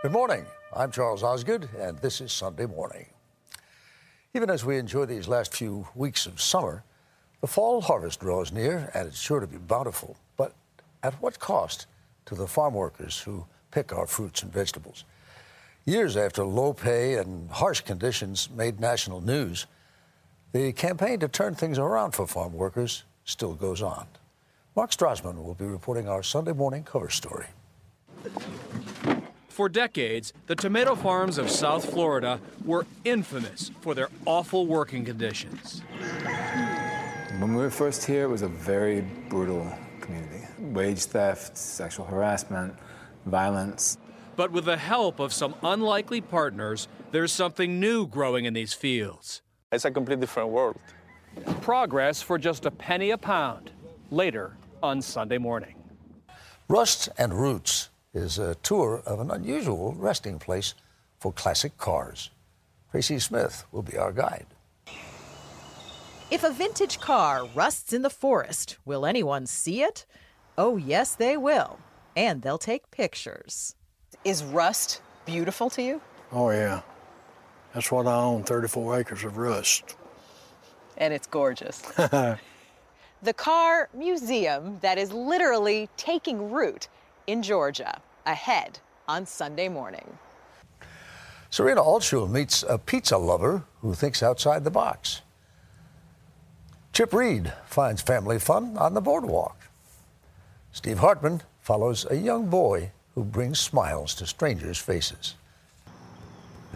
Good morning. I'm Charles Osgood, and this is Sunday Morning. Even as we enjoy these last few weeks of summer, the fall harvest draws near, and it's sure to be bountiful. But at what cost to the farm workers who pick our fruits and vegetables? Years after low pay and harsh conditions made national news, the campaign to turn things around for farm workers still goes on. Mark Strassmann will be reporting our Sunday morning cover story. For decades, the tomato farms of South Florida were infamous for their awful working conditions. When we were first here, it was a very brutal community. Wage theft, sexual harassment, violence. But with the help of some unlikely partners, there's something new growing in these fields. It's a completely different world. Progress for just a penny a pound. Later on Sunday morning. Rust and Roots is a tour of an unusual resting place for classic cars. Tracy Smith will be our guide. If a vintage car rusts in the forest, will anyone see it? Oh, yes, they will. And they'll take pictures. Is rust beautiful to you? Oh, yeah. That's what I own 34 acres of rust. And it's gorgeous. the car museum that is literally taking root in Georgia ahead on Sunday morning. Serena Altschul meets a pizza lover who thinks outside the box. Chip Reid finds family fun on the boardwalk. Steve Hartman follows a young boy who brings smiles to strangers' faces.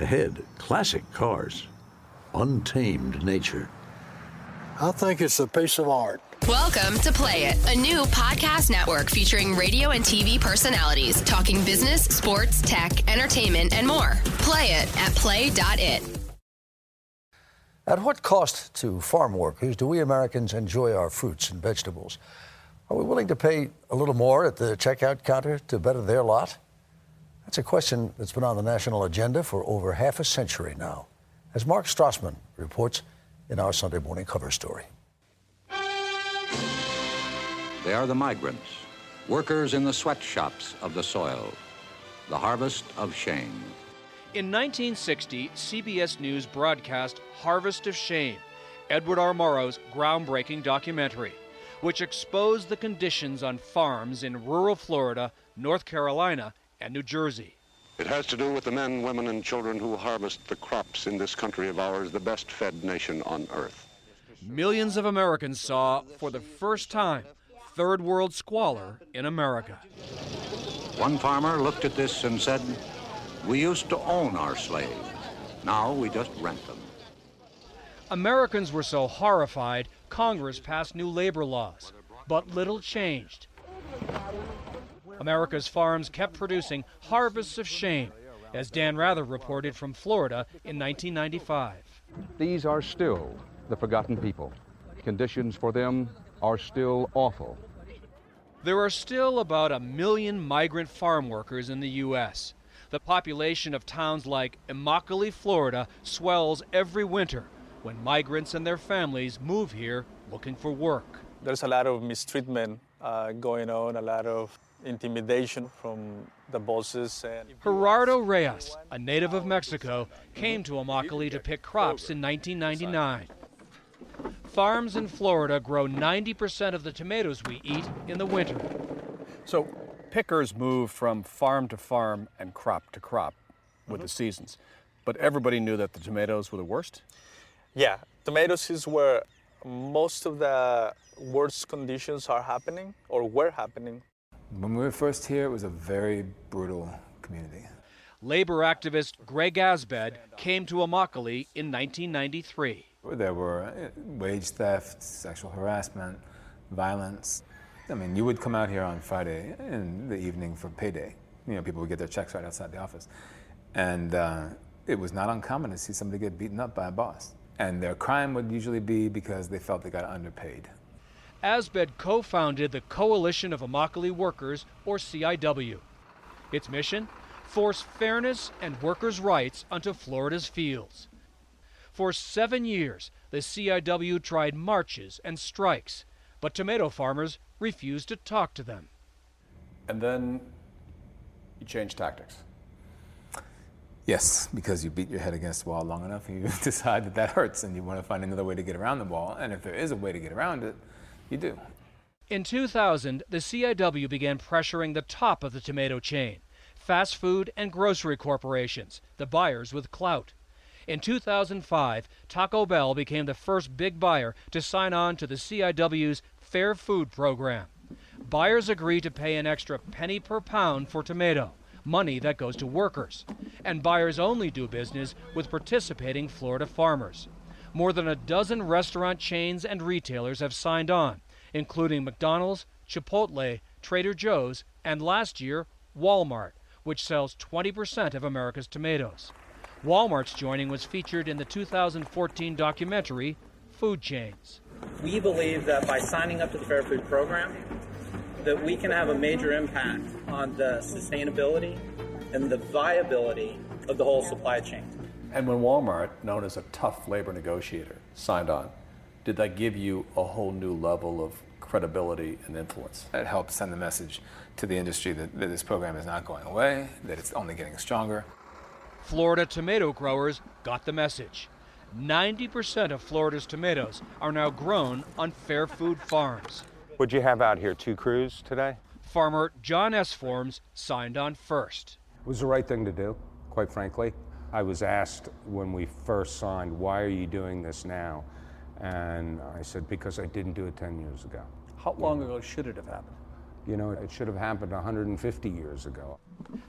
Ahead, classic cars, untamed nature. I think it's a piece of art. Welcome to Play It, a new podcast network featuring radio and TV personalities talking business, sports, tech, entertainment, and more. Play it at play.it. At what cost to farm workers do we Americans enjoy our fruits and vegetables? Are we willing to pay a little more at the checkout counter to better their lot? That's a question that's been on the national agenda for over half a century now. As Mark Strassmann reports in our Sunday morning cover story. They are the migrants, workers in the sweatshops of the soil, the harvest of shame. In 1960, CBS News broadcast Harvest of Shame, Edward R. Murrow's groundbreaking documentary, which exposed the conditions on farms in rural Florida, North Carolina, and New Jersey. It has to do with the men, women, and children who harvest the crops in this country of ours, the best fed nation on earth. Millions of Americans saw, for the first time, third world squalor in America. One farmer looked at this and said, We used to own our slaves. Now we just rent them. Americans were so horrified, Congress passed new labor laws. But little changed. America's farms kept producing harvests of shame, as Dan Rather reported from Florida in 1995. These are still the forgotten people. Conditions for them are still awful. There are still about a million migrant farm workers in the U.S. The population of towns like Immokalee, Florida swells every winter when migrants and their families move here looking for work. There's a lot of mistreatment uh, going on, a lot of intimidation from the bosses. And Gerardo Reyes, a native of Mexico, came to Immokalee to pick crops in 1999. Farms in Florida grow 90% of the tomatoes we eat in the winter. So pickers move from farm to farm and crop to crop with the mm-hmm. seasons. But everybody knew that the tomatoes were the worst? Yeah, tomatoes is where most of the worst conditions are happening or were happening. When we were first here, it was a very brutal community. Labor activist Greg Asbed came to Immokalee in 1993. There were uh, wage theft, sexual harassment, violence. I mean, you would come out here on Friday in the evening for payday. You know, people would get their checks right outside the office. And uh, it was not uncommon to see somebody get beaten up by a boss. And their crime would usually be because they felt they got underpaid. Asbed co founded the Coalition of Immokalee Workers, or CIW. Its mission? Force fairness and workers' rights onto Florida's fields. For seven years, the CIW tried marches and strikes, but tomato farmers refused to talk to them. And then you changed tactics. Yes, because you beat your head against the wall long enough, you decide that that hurts and you want to find another way to get around the wall. And if there is a way to get around it, you do. In 2000, the CIW began pressuring the top of the tomato chain fast food and grocery corporations, the buyers with clout. In 2005, Taco Bell became the first big buyer to sign on to the CIW's Fair Food program. Buyers agree to pay an extra penny per pound for tomato, money that goes to workers. And buyers only do business with participating Florida farmers. More than a dozen restaurant chains and retailers have signed on, including McDonald's, Chipotle, Trader Joe's, and last year, Walmart, which sells 20% of America's tomatoes. Walmart's joining was featured in the 2014 documentary Food Chains. We believe that by signing up to the Fair Food Program, that we can have a major impact on the sustainability and the viability of the whole supply chain. And when Walmart, known as a tough labor negotiator, signed on, did that give you a whole new level of credibility and influence? It helped send the message to the industry that, that this program is not going away, that it's only getting stronger. Florida tomato growers got the message. 90% of Florida's tomatoes are now grown on Fair Food farms. What'd you have out here? Two crews today? Farmer Jon Esformes signed on first. It was the right thing to do, quite frankly. I was asked when we first signed, why are you doing this now? And I said, because I didn't do it 10 years ago. How long ago should it have happened? You know, it should have happened 150 years ago.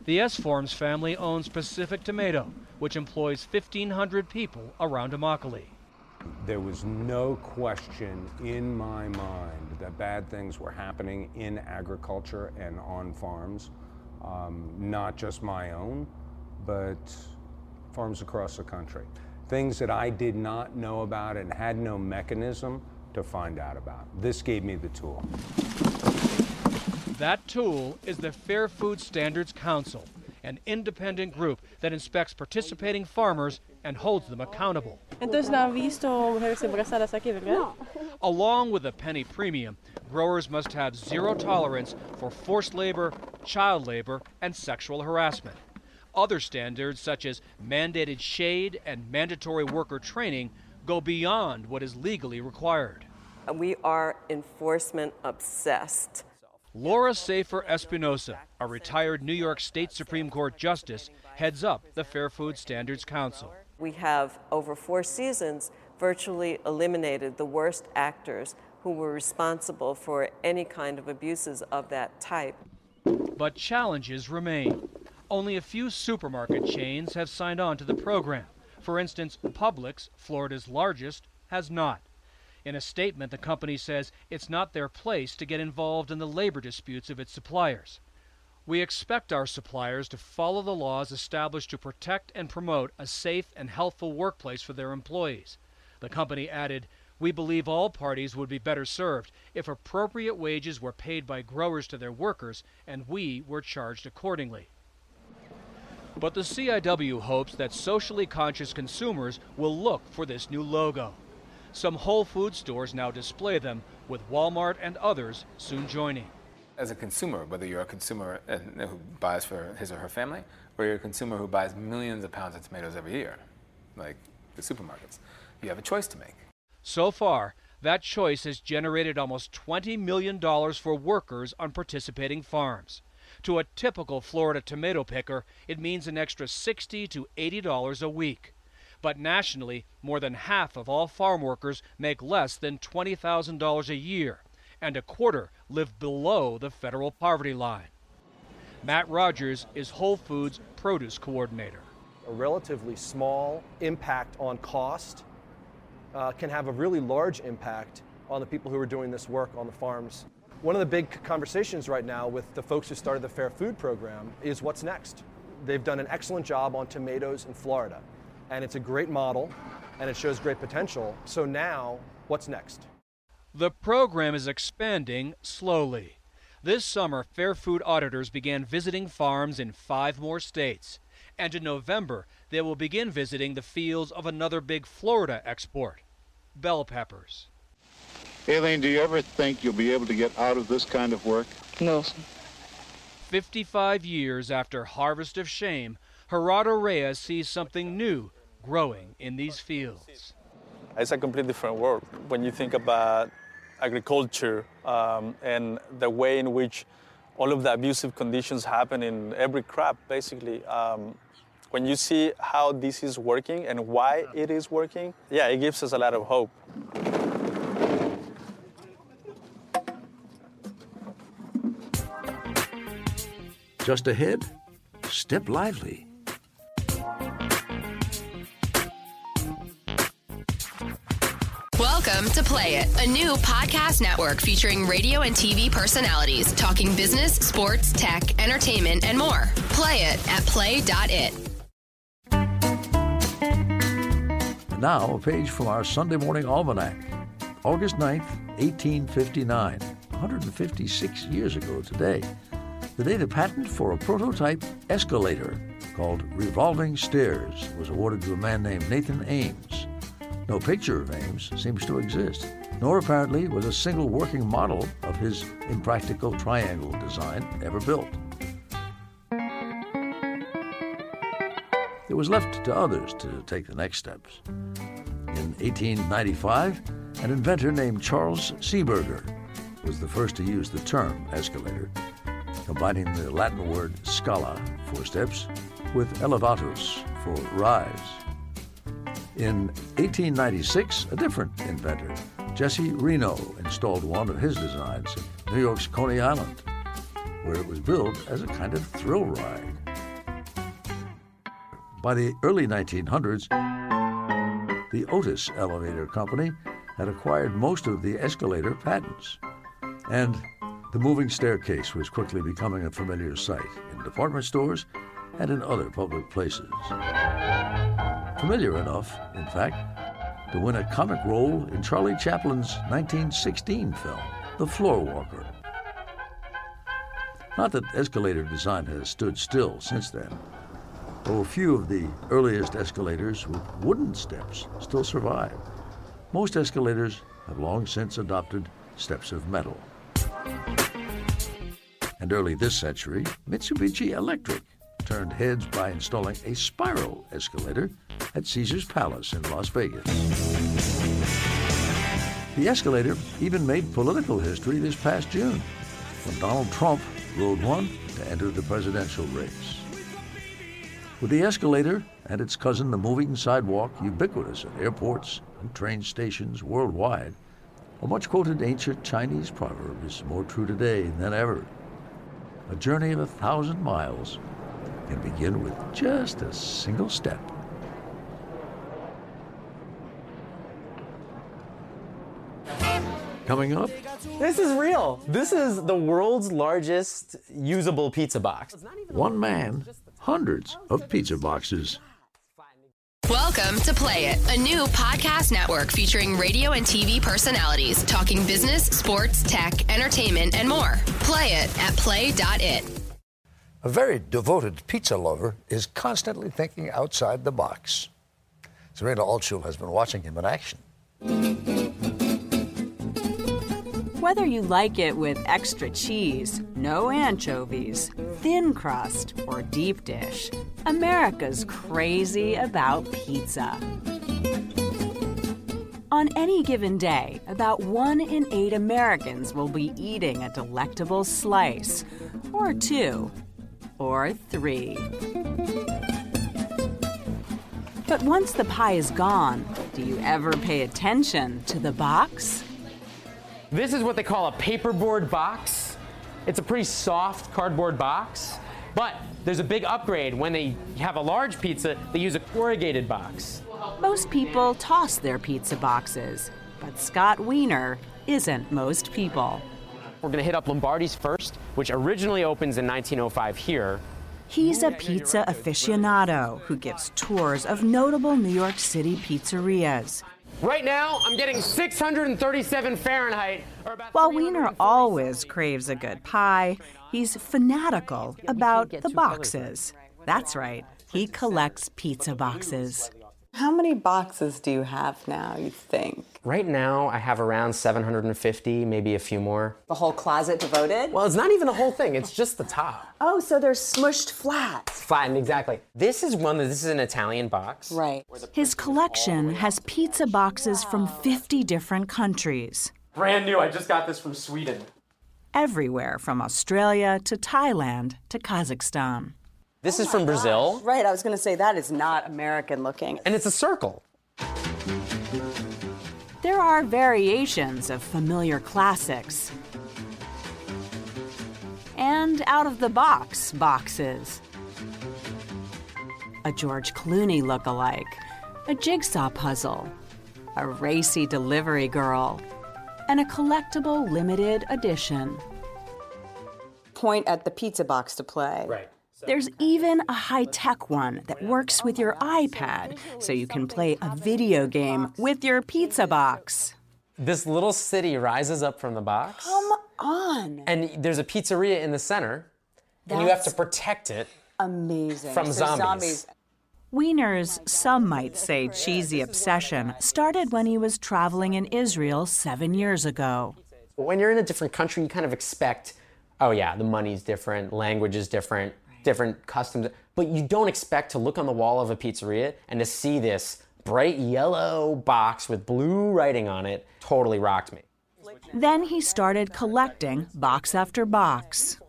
The Esformes family owns Pacific Tomato, which employs 1,500 people around Immokalee. There was no question in my mind that bad things were happening in agriculture and on farms, um, not just my own, but farms across the country. Things that I did not know about and had no mechanism to find out about. This gave me the tool. That tool is the Fair Food Standards Council, an independent group that inspects participating farmers and holds them accountable. Entonces no han visto mujeres embarazadas aquí, ¿verdad? Along with a penny premium, growers must have zero tolerance for forced labor, child labor, and sexual harassment. Other standards, such as mandated shade and mandatory worker training, go beyond what is legally required. We are enforcement obsessed. Laura Safer Espinosa, a retired New York State Supreme Court justice, heads up the Fair Food Standards Council. We have, over four seasons, virtually eliminated the worst actors who were responsible for any kind of abuses of that type. But challenges remain. Only a few supermarket chains have signed on to the program. For instance, Publix, Florida's largest, has not. In a statement, the company says it's not their place to get involved in the labor disputes of its suppliers. We expect our suppliers to follow the laws established to protect and promote a safe and healthful workplace for their employees. The company added, We believe all parties would be better served if appropriate wages were paid by growers to their workers and we were charged accordingly. But the CIW hopes that socially conscious consumers will look for this new logo. Some Whole Food stores now display them, with Walmart and others soon joining. As a consumer, whether you're a consumer uh, who buys for his or her family, or you're a consumer who buys millions of pounds of tomatoes every year, like the supermarkets, you have a choice to make. So far, that choice has generated almost $20 million for workers on participating farms. To a typical Florida tomato picker, it means an extra 60 to $80 a week. But nationally, more than half of all farm workers make less than $20,000 a year, and a quarter live below the federal poverty line. Matt Rogers is Whole Foods produce coordinator. A relatively small impact on cost uh, can have a really large impact on the people who are doing this work on the farms. One of the big conversations right now with the folks who started the Fair Food Program is what's next. They've done an excellent job on tomatoes in Florida and it's a great model and it shows great potential. So now, what's next? The program is expanding slowly. This summer, Fair Food auditors began visiting farms in five more states. And in November, they will begin visiting the fields of another big Florida export bell peppers. Aileen, do you ever think you'll be able to get out of this kind of work? No. 55 years after Harvest of Shame, Gerardo Reyes sees something new growing in these fields. It's a completely different world when you think about agriculture um, and the way in which all of the abusive conditions happen in every crop, basically. Um, when you see how this is working and why it is working, yeah, it gives us a lot of hope. Just ahead, step lively. Welcome to Play It, a new podcast network featuring radio and TV personalities talking business, sports, tech, entertainment, and more. Play it at play.it. Now, a page from our Sunday morning almanac. August 9th, 1859, 156 years ago today. The date of patent for a prototype escalator called Revolving Stairs was awarded to a man named Nathan Ames. No picture of Ames seems to exist, nor apparently was a single working model of his impractical triangle design ever built. It was left to others to take the next steps. In 1895, an inventor named Charles Seeberger was the first to use the term escalator, combining the Latin word scala, for steps, with elevatus, for rise. In 1896, a different inventor, Jesse Reno, installed one of his designs in New York's Coney Island, where it was billed as a kind of thrill ride. By the early 1900s, the Otis Elevator Company had acquired most of the escalator patents, and the moving staircase was quickly becoming a familiar sight in department stores and in other public places. Familiar enough, in fact, to win a comic role in Charlie Chaplin's 1916 film, The Floorwalker. Not that escalator design has stood still since then. though a few of the earliest escalators with wooden steps still survive. Most escalators have long since adopted steps of metal. And early this century, Mitsubishi Electric turned heads by installing a spiral escalator at Caesar's Palace in Las Vegas. The escalator even made political history this past June when Donald Trump rode one to enter the presidential race. With the escalator and its cousin, the moving sidewalk, ubiquitous at airports and train stations worldwide, a much quoted ancient Chinese proverb is more true today than ever. A journey of a thousand miles can begin with just a single step. Coming up, This is real. This is the world's largest usable pizza box. one man, hundreds of pizza boxes. Welcome to Play It, a new podcast network featuring radio and TV personalities talking business, sports, tech, entertainment, and more. Play it at play.it. A very devoted pizza lover is constantly thinking outside the box. Serena Altschul has been watching him in action. Whether you like it with extra cheese, no anchovies, thin crust, or deep dish, America's crazy about pizza. On any given day, about one in eight Americans will be eating a delectable slice, or two, or three. But once the pie is gone, do you ever pay attention to the box? This is what they call a paperboard box. It's a pretty soft cardboard box, but there's a big upgrade. When they have a large pizza, they use a corrugated box. Most people toss their pizza boxes, but Scott Wiener isn't most people. We're gonna hit up Lombardi's first, which originally opens in 1905 here. He's a pizza aficionado who gives tours of notable New York City pizzerias. Right now, I'm getting 637 Fahrenheit. Or about While Wiener always craves a good pie, he's fanatical about the boxes. That's right, he collects pizza boxes. How many boxes do you have now, you think? Right now, I have around 750, maybe a few more. The whole closet devoted? Well, it's not even the whole thing, it's just the top. Oh, so they're smushed flat. Flattened, exactly. This is one that this is an Italian box. Right. His collection has pizza boxes from 50 different countries, Brand new, I just got this from Sweden. everywhere from Australia to Thailand to Kazakhstan. This oh is from Brazil, Right, I was going to say that is not American looking. and it's a circle. There are variations of familiar classics and out of the box boxes. A George Clooney look-alike, a jigsaw puzzle, a racy delivery girl, and a collectible limited edition. Point at the pizza box to play. Right. There's even a high tech one that works with your iPad so you can play a video game with your pizza box. This little city rises up from the box, Come on. and there's a pizzeria in the center, and you have to protect it Amazing. from So zombies. Wiener's, some might say, cheesy obsession started when he was traveling in Israel seven years ago. When you're in a different country, you kind of expect, oh yeah, the money's different, language is different, different customs, but you don't expect to look on the wall of a pizzeria and to see this bright yellow box with blue writing on it. Totally rocked me. Then he started collecting box after box.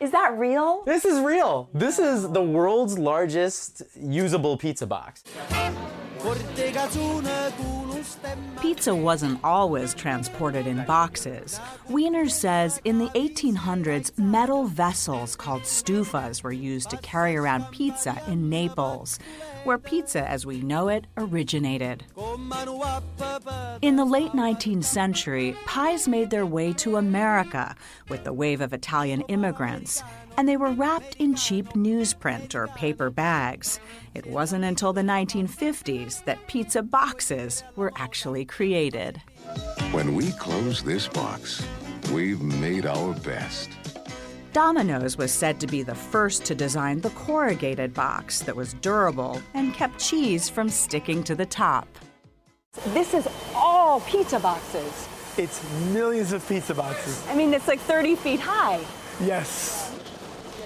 Is that real? This is real. This is the world's largest usable pizza box. Pizza wasn't always transported in boxes. Wiener says in the 1800s, metal vessels called stufas were used to carry around pizza in Naples, where pizza as we know it originated. In the late 19th century, pies made their way to America with the wave of Italian immigrants, and they were wrapped in cheap newsprint or paper bags. It wasn't until the 1950s that pizza boxes were actually created. When we close this box, we've made our best. Domino's was said to be the first to design the corrugated box that was durable and kept cheese from sticking to the top. This is all pizza boxes. It's millions of pizza boxes. I mean, it's like 30 feet high. Yes.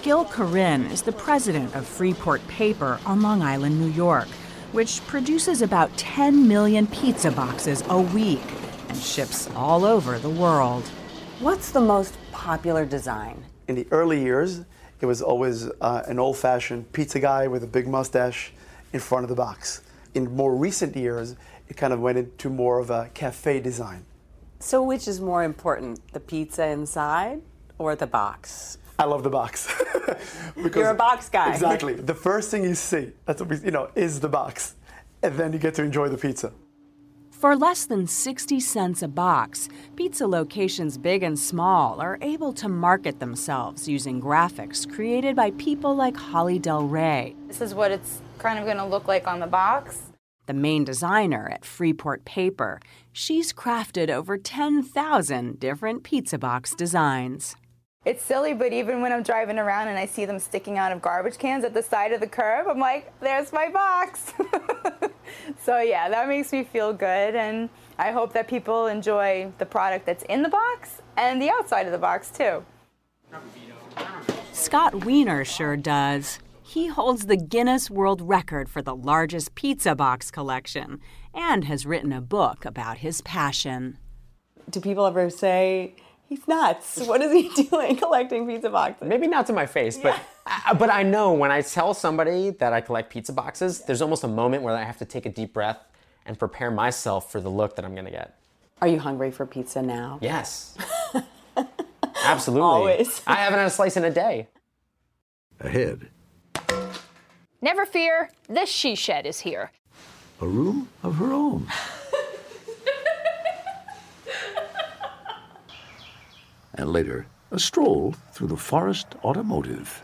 Gil Corinne is the president of Freeport Paper on Long Island, New York, which produces about 10 million pizza boxes a week and ships all over the world. What's the most popular design? In the early years, it was always uh, an old fashioned pizza guy with a big mustache in front of the box. In more recent years, it kind of went into more of a cafe design. So, which is more important, the pizza inside or the box? I love the box. You're a box guy. Exactly. The first thing you see, that's what we, you know, is the box, and then you get to enjoy the pizza. For less than 60 cents a box, pizza locations big and small are able to market themselves using graphics created by people like Holly Del Rey. This is what it's kind of going to look like on the box. The main designer at Freeport Paper, she's crafted over 10,000 different pizza box designs. It's silly, but even when I'm driving around and I see them sticking out of garbage cans at the side of the curb, I'm like, there's my box. so, yeah, that makes me feel good. And I hope that people enjoy the product that's in the box and the outside of the box, too. Scott Wiener sure does. He holds the Guinness World Record for the largest pizza box collection and has written a book about his passion. Do people ever say, he's nuts? What is he doing collecting pizza boxes? Maybe not to my face, but I, but I know when I tell somebody that I collect pizza boxes, there's almost a moment where I have to take a deep breath and prepare myself for the look that I'm going to get. Are you hungry for pizza now? Yes. Absolutely. Always. I haven't had a slice in a day. Ahead, Never fear, the she shed is here. a room of her own. and later, a stroll through the Forest Automotive.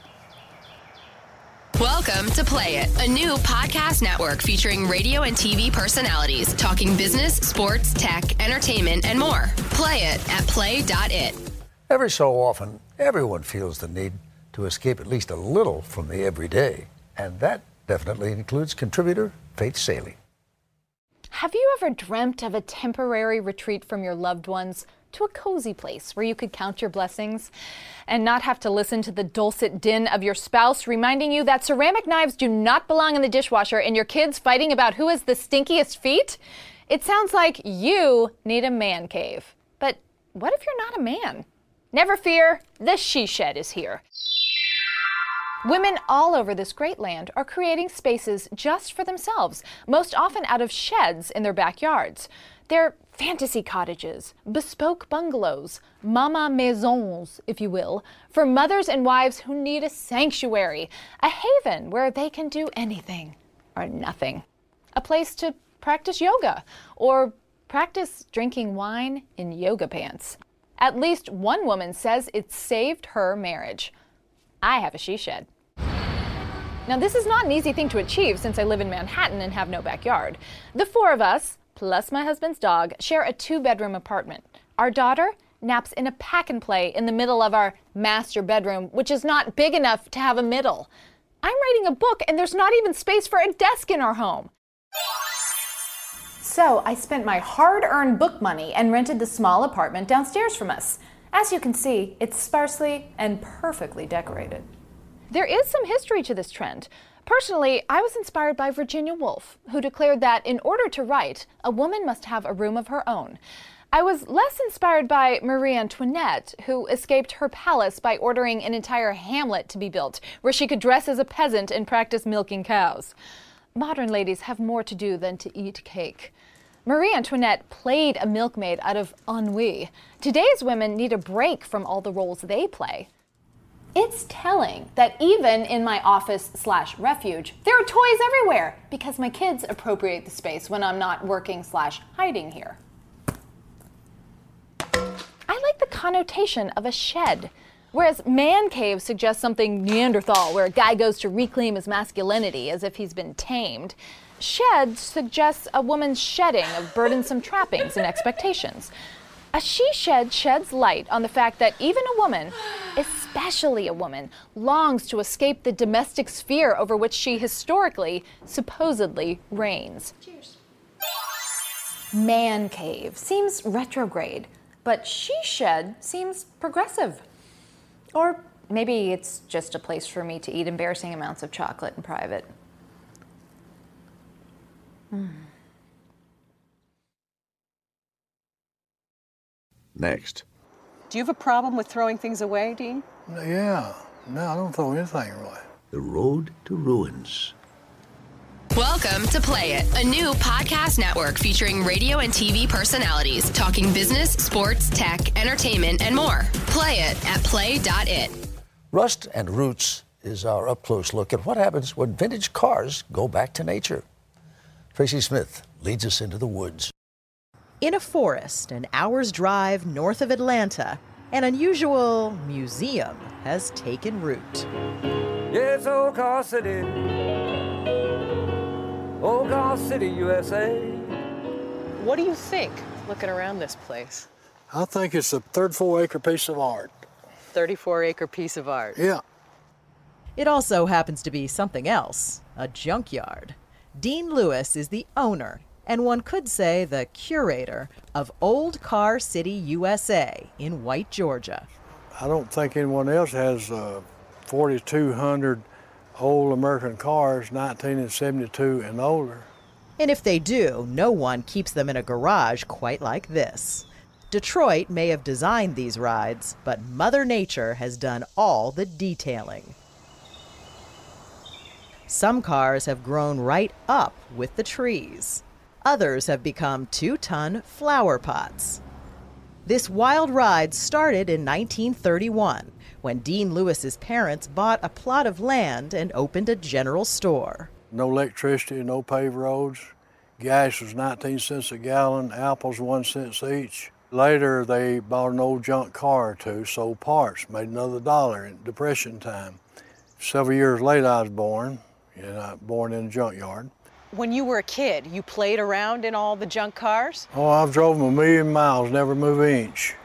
Welcome to Play It, a new podcast network featuring radio and TV personalities talking business, sports, tech, entertainment, and more. Play it at play.it. Every so often, everyone feels the need to escape at least a little from the everyday. And that definitely includes contributor Faith Salie. Have you ever dreamt of a temporary retreat from your loved ones to a cozy place where you could count your blessings and not have to listen to the dulcet din of your spouse reminding you that ceramic knives do not belong in the dishwasher and your kids fighting about who has the stinkiest feet? It sounds like you need a man cave. But what if you're not a man? Never fear, the she shed is here. Women all over this great land are creating spaces just for themselves, most often out of sheds in their backyards. They're fantasy cottages, bespoke bungalows, mama maisons, if you will, for mothers and wives who need a sanctuary, a haven where they can do anything or nothing, a place to practice yoga or practice drinking wine in yoga pants. At least one woman says it saved her marriage. I have a she shed. Now, this is not an easy thing to achieve since I live in Manhattan and have no backyard. The four of us, plus my husband's dog, share a two bedroom apartment. Our daughter naps in a pack and play in the middle of our master bedroom, which is not big enough to have a middle. I'm writing a book and there's not even space for a desk in our home. So I spent my hard earned book money and rented the small apartment downstairs from us. As you can see, it's sparsely and perfectly decorated. There is some history to this trend. Personally, I was inspired by Virginia Woolf, who declared that in order to write, a woman must have a room of her own. I was less inspired by Marie Antoinette, who escaped her palace by ordering an entire hamlet to be built, where she could dress as a peasant and practice milking cows. Modern ladies have more to do than to eat cake. Marie Antoinette played a milkmaid out of ennui. Today's women need a break from all the roles they play. It's telling that even in my office slash refuge, there are toys everywhere because my kids appropriate the space when I'm not working slash hiding here. I like the connotation of a shed. Whereas man cave suggests something Neanderthal, where a guy goes to reclaim his masculinity as if he's been tamed, shed suggests a woman's shedding of burdensome trappings and expectations. A she shed sheds light on the fact that even a woman, especially a woman, longs to escape the domestic sphere over which she historically, supposedly, reigns. Cheers. Man cave seems retrograde, but she shed seems progressive. Or maybe it's just a place for me to eat embarrassing amounts of chocolate in private. Hmm. Next. Do you have a problem with throwing things away, Dean? Yeah. No, I don't throw anything away. The Road to Ruins. Welcome to Play It, a new podcast network featuring radio and TV personalities talking business, sports, tech, entertainment, and more. Play it at play.it. Rust and Roots is our up close look at what happens when vintage cars go back to nature. Tracy Smith leads us into the woods. In a forest an hour's drive north of Atlanta, an unusual museum has taken root. Yes, Old Car City. Old Car City, USA. What do you think looking around this place? I think it's a 34 acre piece of art. 34 acre piece of art. Yeah. It also happens to be something else a junkyard. Dean Lewis is the owner, and one could say the curator, of Old Car City, USA, in White, Georgia. I don't think anyone else has uh, 4,200 old American cars, 1972 and older. And if they do, no one keeps them in a garage quite like this. Detroit may have designed these rides, but Mother Nature has done all the detailing. Some cars have grown right up with the trees. Others have become two ton flower pots. This wild ride started in 1931 when Dean Lewis's parents bought a plot of land and opened a general store. No electricity, no paved roads. Gas was 19 cents a gallon, apples one cent each. Later, they bought an old junk car or two, sold parts, made another dollar in Depression time. Several years later, I was born, and I was born in a junkyard. When you were a kid, you played around in all the junk cars? Oh, I've drove them a million miles, never move an inch.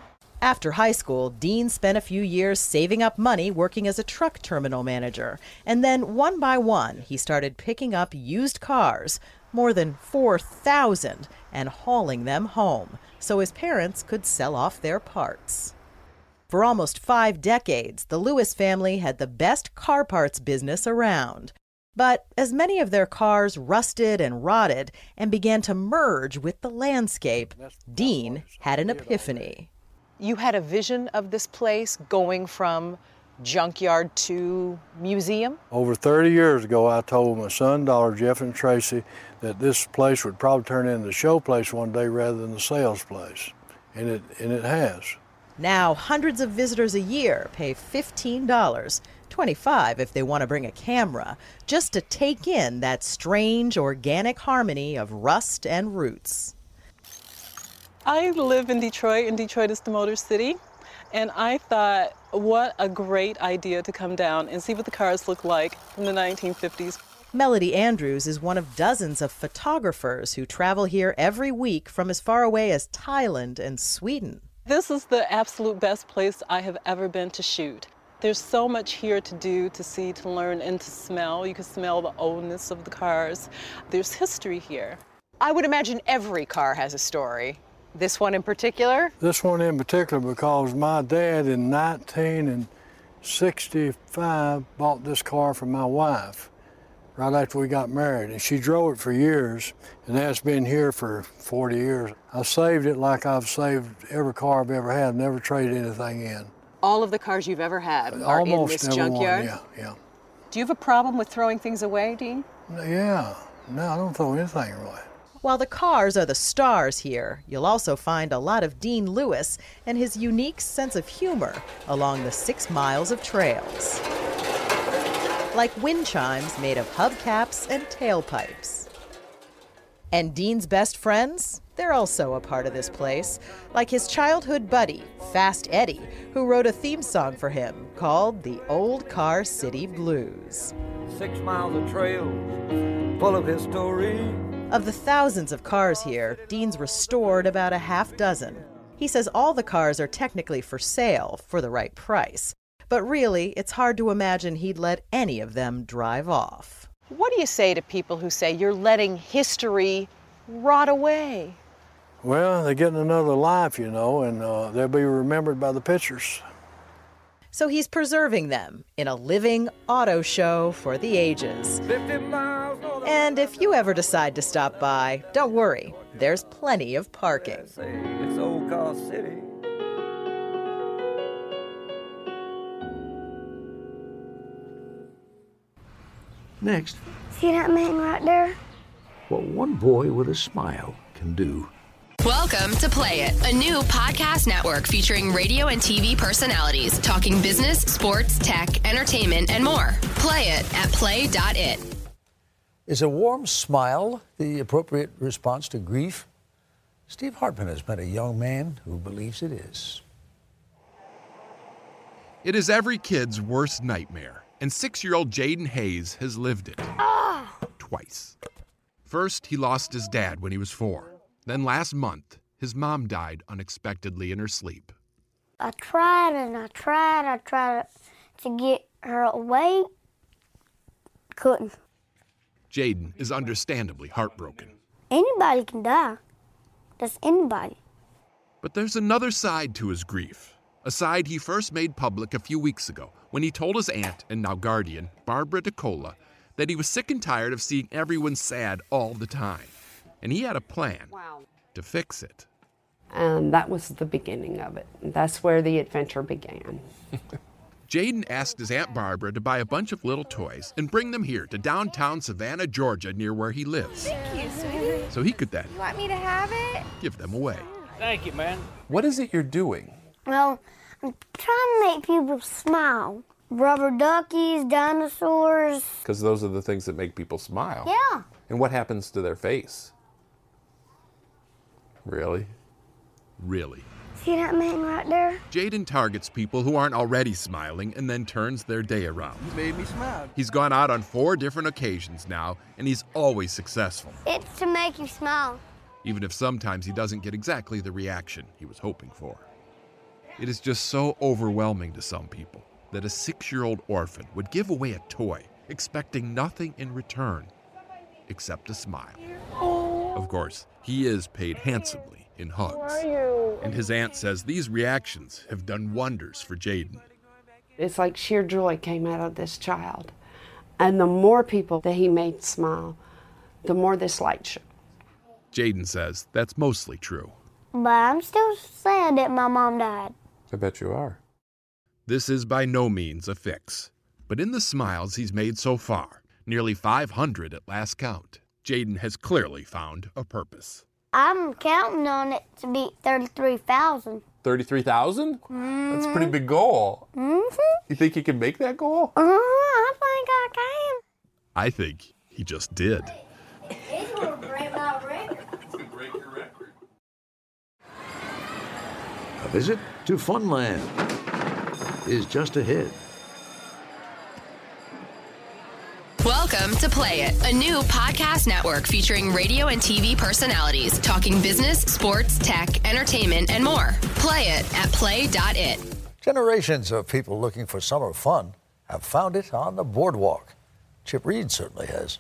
After high school, Dean spent a few years saving up money working as a truck terminal manager. And then, one by one, he started picking up used cars, more than 4,000, and hauling them home so his parents could sell off their parts. For almost five decades, the Lewis family had the best car parts business around. But as many of their cars rusted and rotted and began to merge with the landscape, Dean had an epiphany. You had a vision of this place going from junkyard to museum? Over 30 years ago, I told my son, daughter, Jeff and Tracy, that this place would probably turn into a show place one day rather than a sales place. And it, and it has. Now, hundreds of visitors a year pay $15, 25 if they want to bring a camera, just to take in that strange organic harmony of rust and roots. I live in Detroit, and Detroit is the Motor City. And I thought, what a great idea to come down and see what the cars look like from the 1950s. Melody Andrews is one of dozens of photographers who travel here every week from as far away as Thailand and Sweden. This is the absolute best place I have ever been to shoot. There's so much here to do, to see, to learn, and to smell. You can smell the oldness of the cars. There's history here. I would imagine every car has a story. This one in particular? This one in particular because my dad in 1965 bought this car for my wife right after we got married. And she drove it for years, and that's been here for 40 years. I saved it like I've saved every car I've ever had, never traded anything in. All of the cars you've ever had are Almost in this every junkyard? One, yeah, yeah. Do you have a problem with throwing things away, Dean? Yeah, no, I don't throw anything away. While the cars are the stars here, you'll also find a lot of Dean Lewis and his unique sense of humor along the six miles of trails. Like wind chimes made of hubcaps and tailpipes. And Dean's best friends? They're also a part of this place, like his childhood buddy, Fast Eddie, who wrote a theme song for him called The Old Car City Blues. Six miles of trails full of history. Of the thousands of cars here, Dean's restored about a half dozen. He says all the cars are technically for sale for the right price, But really, it's hard to imagine he'd let any of them drive off. What do you say to people who say you're letting history rot away? Well, they're getting another life, you know, and uh, they'll be remembered by the pictures. So he's preserving them in a living auto show for the ages. And if you ever decide to stop by, don't worry, there's plenty of parking. It's Old Car City. Next, See that man right there? what one boy with a smile can do. Welcome to Play It, a new podcast network featuring radio and TV personalities talking business, sports, tech, entertainment, and more. Play it at play.it. Is a warm smile the appropriate response to grief? Steve Hartman has met a young man who believes it is. It is every kid's worst nightmare, and six year old Jaden Hayes has lived it. Ah! Twice. First, he lost his dad when he was four. Then last month, his mom died unexpectedly in her sleep. I tried and I tried, I tried to get her away. Couldn't. Jaden is understandably heartbroken. Anybody can die. That's anybody. But there's another side to his grief, a side he first made public a few weeks ago when he told his aunt and now guardian, Barbara DeCola, that he was sick and tired of seeing everyone sad all the time. And he had a plan to fix it. And that was the beginning of it. That's where the adventure began. Jaden asked his Aunt Barbara to buy a bunch of little toys and bring them here to downtown Savannah, Georgia, near where he lives, Thank you, sweetie. so he could then You want me to have it? give them away. Thank you, man. What is it you're doing? Well, I'm trying to make people smile. Rubber duckies, dinosaurs. Because those are the things that make people smile. Yeah. And what happens to their face? Really? Really. See that man right there? Jaden targets people who aren't already smiling and then turns their day around. You made me smile. He's gone out on four different occasions now, and he's always successful, It's to make you smile. even if sometimes he doesn't get exactly the reaction he was hoping for. It is just so overwhelming to some people that a six year old orphan would give away a toy, expecting nothing in return except a smile. Of course, he is paid handsomely in hugs. And his aunt says these reactions have done wonders for Jaden. It's like sheer joy came out of this child. And the more people that he made smile, the more this light shone. Jaden says that's mostly true. But I'm still sad that my mom died. I bet you are. This is by no means a fix, but in the smiles he's made so far, nearly 500 at last count, Jaden has clearly found a purpose. I'm counting on it to be 33,000. 33,000? That's a pretty big goal. Mm-hmm. You think you can make that goal? Uh-huh, I think I can. I think he just did. It's going to break my record. A visit to Funland is just ahead. Welcome to Play It, a new podcast network featuring radio and TV personalities talking business, sports, tech, entertainment, and more. Play it at play.it. Generations of people looking for summer fun have found it on the boardwalk. Chip Reid certainly has.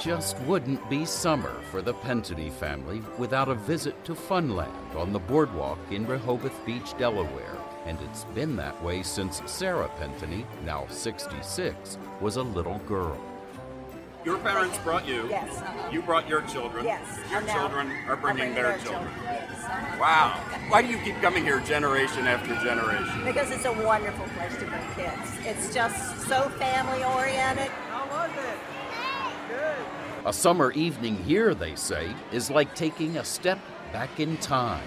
Just wouldn't be summer for the Pentony family without a visit to Funland on the boardwalk in Rehoboth Beach, Delaware. And it's been that way since Sarah Pentony, now 66, was a little girl. Your parents brought you. Yes. You brought your children. Yes. Your now children are I'm bringing their, their children. Yes. Wow. Why do you keep coming here generation after generation? Because it's a wonderful place to bring kids. It's just so family oriented. How was it? Good. A summer evening here, they say, is like taking a step back in time.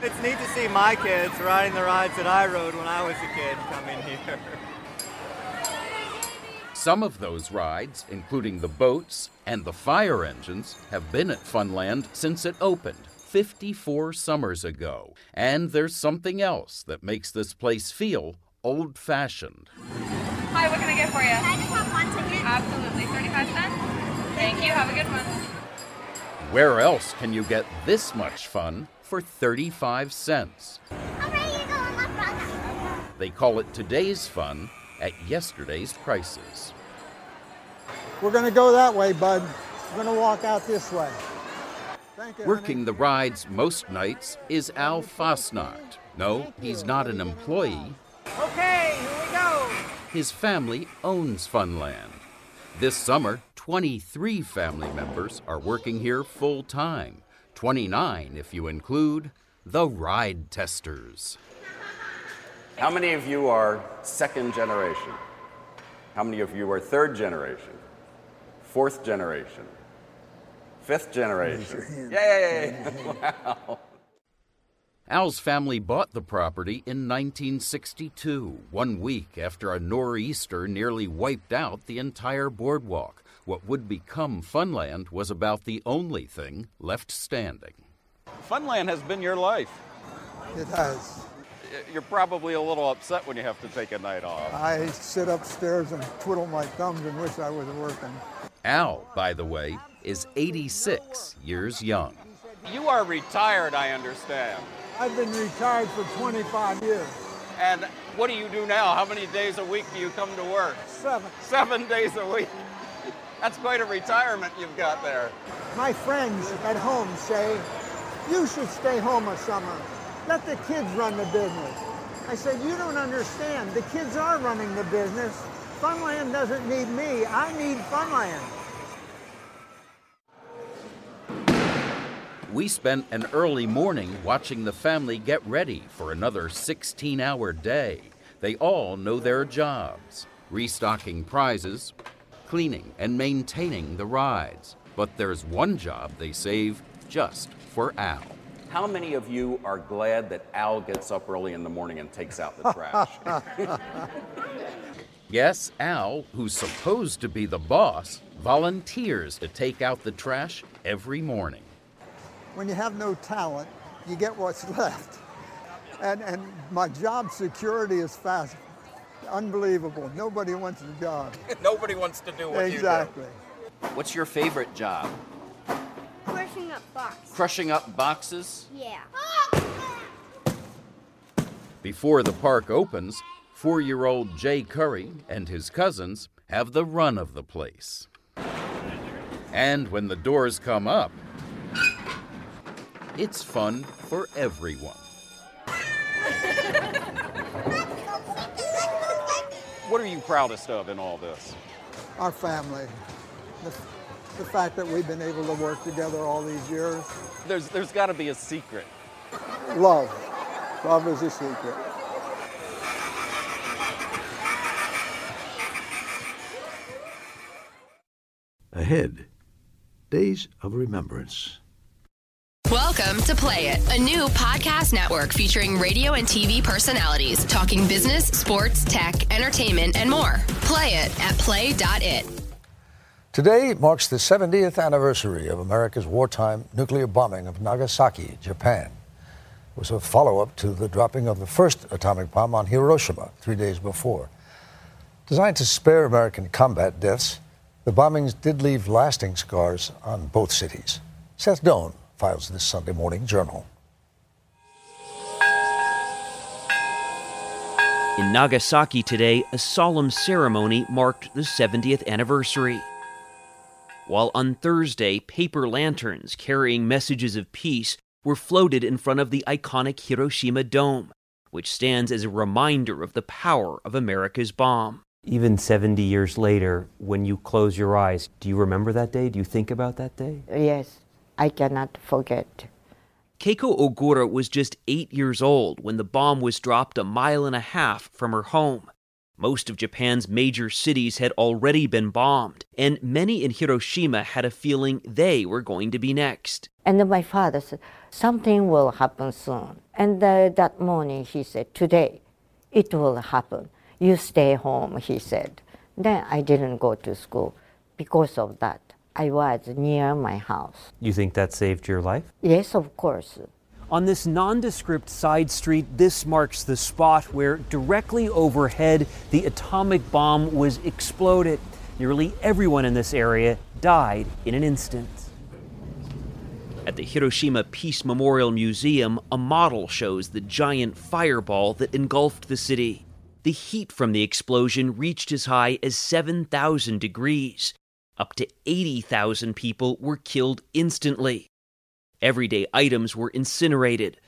It's neat to see my kids riding the rides that I rode when I was a kid coming here. Some of those rides, including the boats and the fire engines, have been at Funland since it opened 54 summers ago. And there's something else that makes this place feel old fashioned. Hi, what can I get for you? Can I just have one ticket. Absolutely. 35 cents? Thank you. Have a good one. Where else can you get this much fun for 35 cents? They call it today's fun at yesterday's prices. We're going to go that way, bud. We're going to walk out this way. Thank you. Working the rides most nights is Al Fasnacht. No, he's not an employee. Okay, here we go. His family owns Funland. This summer, 23 family members are working here full time. 29 if you include the ride testers. How many of you are second generation? How many of you are third generation? Fourth generation? Fifth generation? Yay! wow. Al's family bought the property in 1962, one week after a nor'easter nearly wiped out the entire boardwalk. What would become Funland was about the only thing left standing. Funland has been your life. It has. You're probably a little upset when you have to take a night off. I sit upstairs and twiddle my thumbs and wish I was working. Al, by the way, is 86 years young. You are retired, I understand. I've been retired for 25 years. And what do you do now? How many days a week do you come to work? Seven. Seven days a week. That's quite a retirement you've got there. My friends at home say, you should stay home a summer. Let the kids run the business. I said, you don't understand. The kids are running the business. Funland doesn't need me. I need Funland. We spent an early morning watching the family get ready for another 16 hour day. They all know their jobs restocking prizes, cleaning and maintaining the rides. But there's one job they save just for Al. How many of you are glad that Al gets up early in the morning and takes out the trash? Yes, Al, who's supposed to be the boss, volunteers to take out the trash every morning. When you have no talent, you get what's left. And, and my job security is fast. Unbelievable. Nobody wants the job. Nobody wants to do what exactly. you do. Exactly. What's your favorite job? Crushing up boxes. Crushing up boxes? Yeah. Before the park opens, four year old Jay Curry and his cousins have the run of the place. And when the doors come up, it's fun for everyone. What are you proudest of in all this? Our family. The, the fact that we've been able to work together all these years. There's, there's got to be a secret. Love. Love is a secret. Ahead, Days of Remembrance. Welcome to Play It, a new podcast network featuring radio and TV personalities talking business, sports, tech, entertainment, and more. Play it at play.it. Today marks the 70th anniversary of America's wartime nuclear bombing of Nagasaki, Japan. It was a follow up to the dropping of the first atomic bomb on Hiroshima three days before. Designed to spare American combat deaths, the bombings did leave lasting scars on both cities. Seth Doan files this Sunday morning journal. In Nagasaki today, a solemn ceremony marked the 70th anniversary. While on Thursday, paper lanterns carrying messages of peace were floated in front of the iconic Hiroshima Dome, which stands as a reminder of the power of America's bomb. Even 70 years later, when you close your eyes, do you remember that day? Do you think about that day? Yes, I cannot forget. Keiko Ogura was just eight years old when the bomb was dropped a mile and a half from her home. Most of Japan's major cities had already been bombed, and many in Hiroshima had a feeling they were going to be next. And my father said, Something will happen soon. And uh, that morning he said, Today it will happen. You stay home, he said. Then I didn't go to school because of that. I was near my house. You think that saved your life? Yes, of course. On this nondescript side street, this marks the spot where directly overhead the atomic bomb was exploded. Nearly everyone in this area died in an instant. At the Hiroshima Peace Memorial Museum, a model shows the giant fireball that engulfed the city. The heat from the explosion reached as high as 7,000 degrees. Up to 80,000 people were killed instantly. Everyday items were incinerated.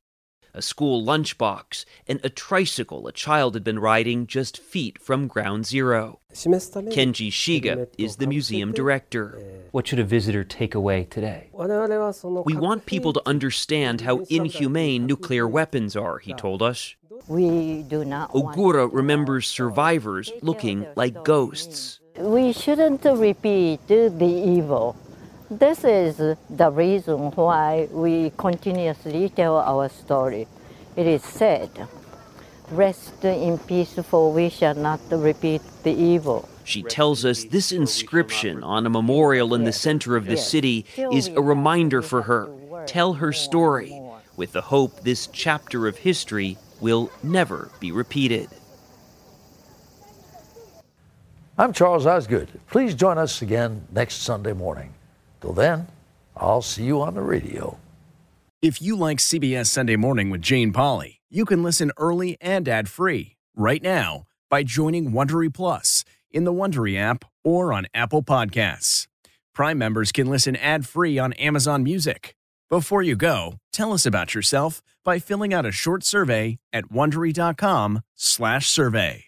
A school lunchbox and a tricycle a child had been riding just feet from ground zero. Kenji Shiga is the museum director. What should a visitor take away today? We want people to understand how inhumane nuclear weapons are, he told us. We do not Ogura remembers survivors looking like ghosts. We shouldn't repeat the evil. This is the reason why we continuously tell our story. It is said, Rest in peace, for we shall not repeat the evil. She tells us this inscription on a memorial in the center of the city is a reminder for her. Tell her story, with the hope this chapter of history will never be repeated. I'm Charles Osgood. Please join us again next Sunday morning. Till then, I'll see you on the radio. If you like CBS Sunday Morning with Jane Pauley, you can listen early and ad-free right now by joining Wondery Plus in the Wondery app or on Apple Podcasts. Prime members can listen ad-free on Amazon Music. Before you go, tell us about yourself by filling out a short survey at wondery.com/survey.